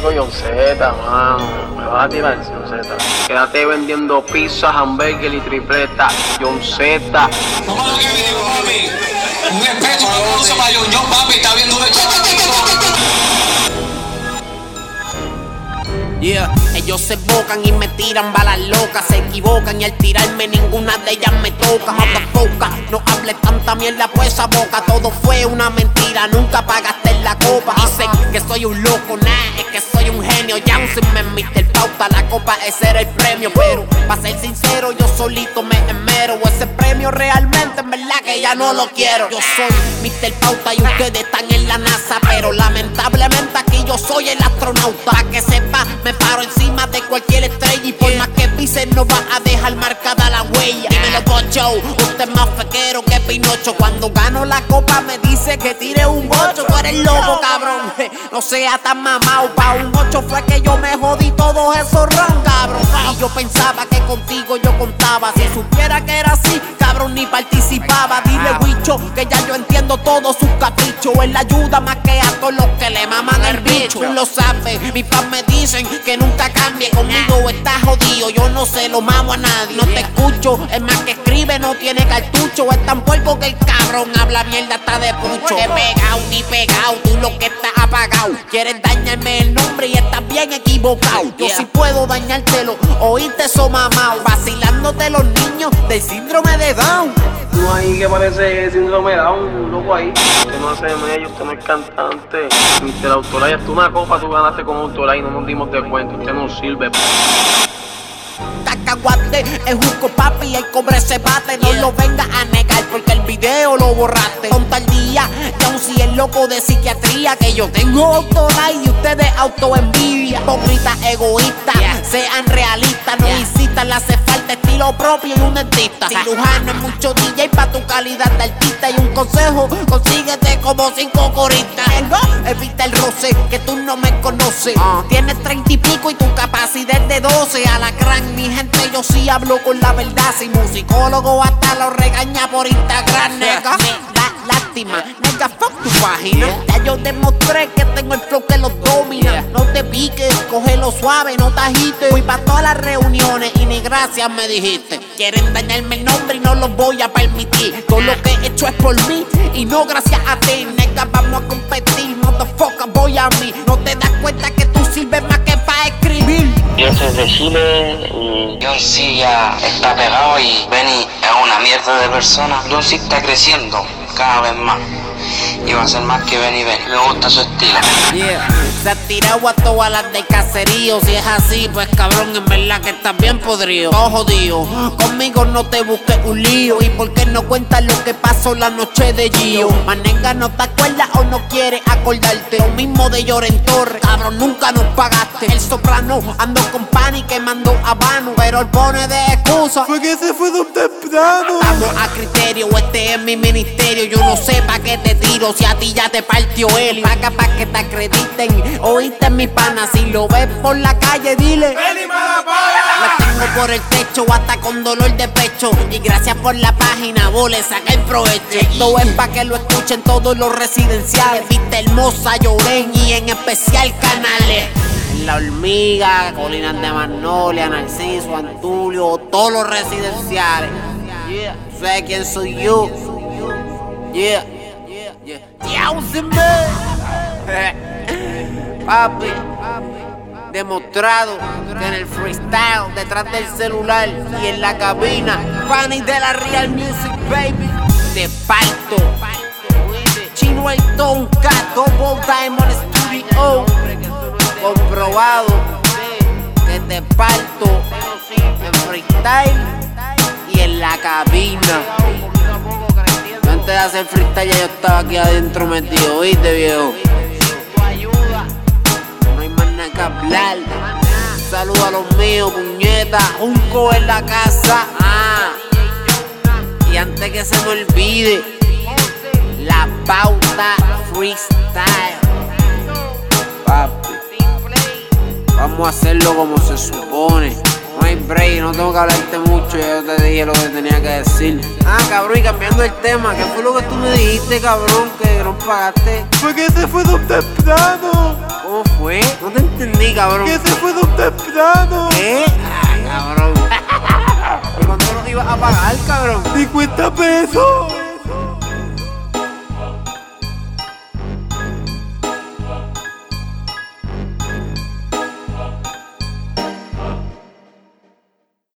Digo John Z, mano. Me vas a tirar John Z. Quédate vendiendo pizza, hamburger y tripleta. John Z. ¿Cómo lo que me digo, papi? Un respeto, un aplauso para John John, papi. Está viendo de Yeah. Ellos se bocan y me tiran balas locas. Se equivocan y al tirarme ninguna de ellas me toca. Motherfucker, no hables tanta mierda por esa boca. Todo fue una mentira, nunca pagaste en la copa. Dicen que soy un loco, nah, que soy un genio. Jansen me Mr. Pauta, la copa ese era el premio. Pero, para ser sincero, yo solito me esmero. Ese premio realmente, en verdad que ya no lo quiero. Yo soy Mr. Pauta y ustedes están en la NASA. Pero lamentablemente aquí yo soy el astronauta. Pa' que sepa, me paro encima de cualquier estrella. Y por más que no va a dejar marcada la huella. Dímelo, Bocho, usted es más fequero que Pinocho. Cuando gano la copa, me dice que tire un bocho. Tú eres loco, cabrón. No sea tan mamado. Pa' un ocho fue que yo me jodí todos esos ron, cabrón. Y yo pensaba que contigo yo contaba. Si supiera que era así, cabrón, ni participaba. Dile, Wicho, que ya yo entiendo todos sus caprichos. Él ayuda más que a todos los que le maman el bicho. Tú lo sabes, mis fans me dicen que nunca cambie. Conmigo está jodido, yo no se lo mamo a nadie. No te escucho, es más que escribe, no tiene cartucho. Es tan polvo que el cabrón habla mierda hasta de pucho. Te pegado ni pegado, tú lo que estás apagado. Quieres dañarme el nombre y estás bien equivocado. Yo sí puedo dañártelo, oíste eso mamao. Vacilándote los niños del síndrome de Down. Tú ahí que parece síndrome Down, un loco ahí. Usted no hace medio, usted no es cantante. Mr. Autora, tú una copa, tú ganaste como autora y no nos dimos de cuenta. Usted no sirve. cacahuate Es juco papi, el cobre se bate No lo venga a negar porque el video lo borraste Con tal día, y aun si el loco de psiquiatría Que yo tengo autolike y ustedes autoenvidia Hipócrita, egoísta, sean realistas No incitan, le hace propio y un dentista. Cirujano es mucho DJ pa' tu calidad de artista Y un consejo, consíguete como cinco coristas. Evita el roce, que tú no me conoces. Tienes treinta y pico y tu capacidad de 12 A la gran mi gente yo sí hablo con la verdad. Si musicólogo hasta lo regaña por Instagram. Nega, me da lástima. Nega, fuck tu página. Ya yo demostré que tengo el flow que los domina No te piques, cógelo suave, no te agites Fui pa' todas las reuniones y ni gracias me dijiste. Quieren dañarme el nombre y no lo voy a permitir. Todo lo que he hecho es por mí y no gracias a ti. Nega, vamos a competir, motherfucker, voy a mí. No te das cuenta que tú sirves más que pa' escribir. Yo soy de Chile y John C ya está pegado y Benny es una mierda de persona. John C está creciendo cada vez más. Y va a ser más que Benny Benny. Me gusta su estilo. Yeah. Se ha tirado a todas las de caserío. Si es así, pues cabrón, en verdad que estás bien podrido. Oh, jodido. Conmigo no te busques un lío. ¿Y por qué no cuentas lo que pasó la noche de Gio? Manenga, ¿no te acuerdas o no quieres acordarte? Lo mismo de Lloren Torres. Cabrón, nunca nos pagaste. El soprano ando con Pani quemando habano. Pero él pone de excusa. Fue que se fue de temprano. Estamos a criterio, este es mi ministerio. Yo no sé pa' qué te tiro si a ti ya te partió él. Paga pa' que te acrediten. Oíste mi pana, si lo ves por la calle, dile. La tengo por el techo, hasta con dolor de pecho. Y gracias por la página, vos le saca el provecho. Esto es pa' que lo escuchen todos los residenciales. Viste hermosa, Lloren y en especial canales. La hormiga, Colinas de Magnolia, Narciso, Antulio, todos los residenciales. Yeah, ¿sabes quién soy yo? Yeah. Papi, demostrado en el freestyle, detrás del celular y en la cabina, Fanny de la Real Music, baby, te parto. Chino el Tonka, Double Diamond Studio, comprobado que te parto en freestyle y en la cabina. Antes de hacer freestyle ya yo estaba aquí adentro metido, ¿viste viejo? No hay más nada que hablar. Saludo a los míos, puñeta. Junco en la casa. Ah. Y antes que se me olvide, la pauta freestyle. Papi, vamos a hacerlo como se supone. Hay break, no tengo que hablarte mucho, ya yo te dije lo que tenía que decir. Ah, cabrón, y cambiando el tema, ¿qué fue lo que tú me dijiste, cabrón, que no pagaste? Fue que se fue de temprano. ¿Cómo fue? No te entendí. cabrón. Que se fue de un temprano. ¿Qué? Ah, cabrón. ¿Y cuánto nos ibas a pagar, cabrón? 50 pesos.